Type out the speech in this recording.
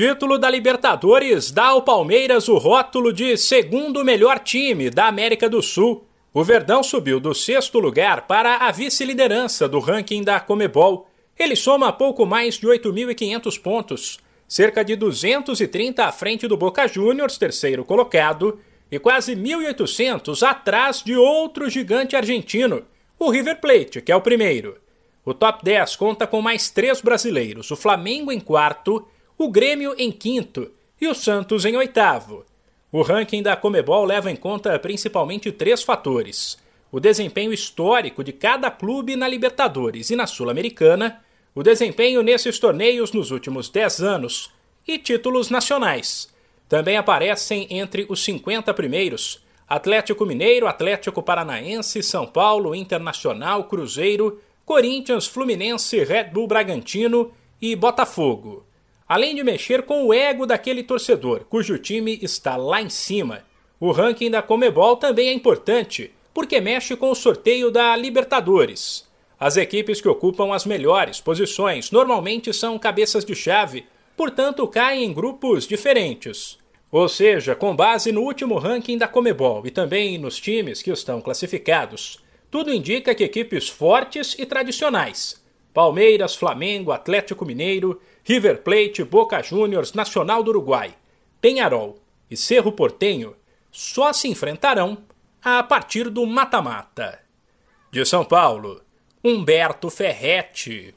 Título da Libertadores dá ao Palmeiras o rótulo de segundo melhor time da América do Sul. O Verdão subiu do sexto lugar para a vice-liderança do ranking da Comebol. Ele soma pouco mais de 8.500 pontos, cerca de 230 à frente do Boca Juniors, terceiro colocado, e quase 1.800 atrás de outro gigante argentino, o River Plate, que é o primeiro. O top 10 conta com mais três brasileiros: o Flamengo em quarto o Grêmio em quinto e o Santos em oitavo. O ranking da Comebol leva em conta principalmente três fatores: o desempenho histórico de cada clube na Libertadores e na Sul-Americana, o desempenho nesses torneios nos últimos 10 anos e títulos nacionais. Também aparecem entre os 50 primeiros Atlético Mineiro, Atlético Paranaense, São Paulo, Internacional, Cruzeiro, Corinthians, Fluminense, Red Bull Bragantino e Botafogo além de mexer com o ego daquele torcedor cujo time está lá em cima. O ranking da Comebol também é importante, porque mexe com o sorteio da Libertadores. As equipes que ocupam as melhores posições normalmente são cabeças de chave, portanto caem em grupos diferentes. Ou seja, com base no último ranking da Comebol e também nos times que estão classificados, tudo indica que equipes fortes e tradicionais Palmeiras, Flamengo, Atlético Mineiro, River Plate, Boca Juniors, Nacional do Uruguai, Penharol e Cerro Portenho só se enfrentarão a partir do mata-mata. De São Paulo, Humberto Ferretti.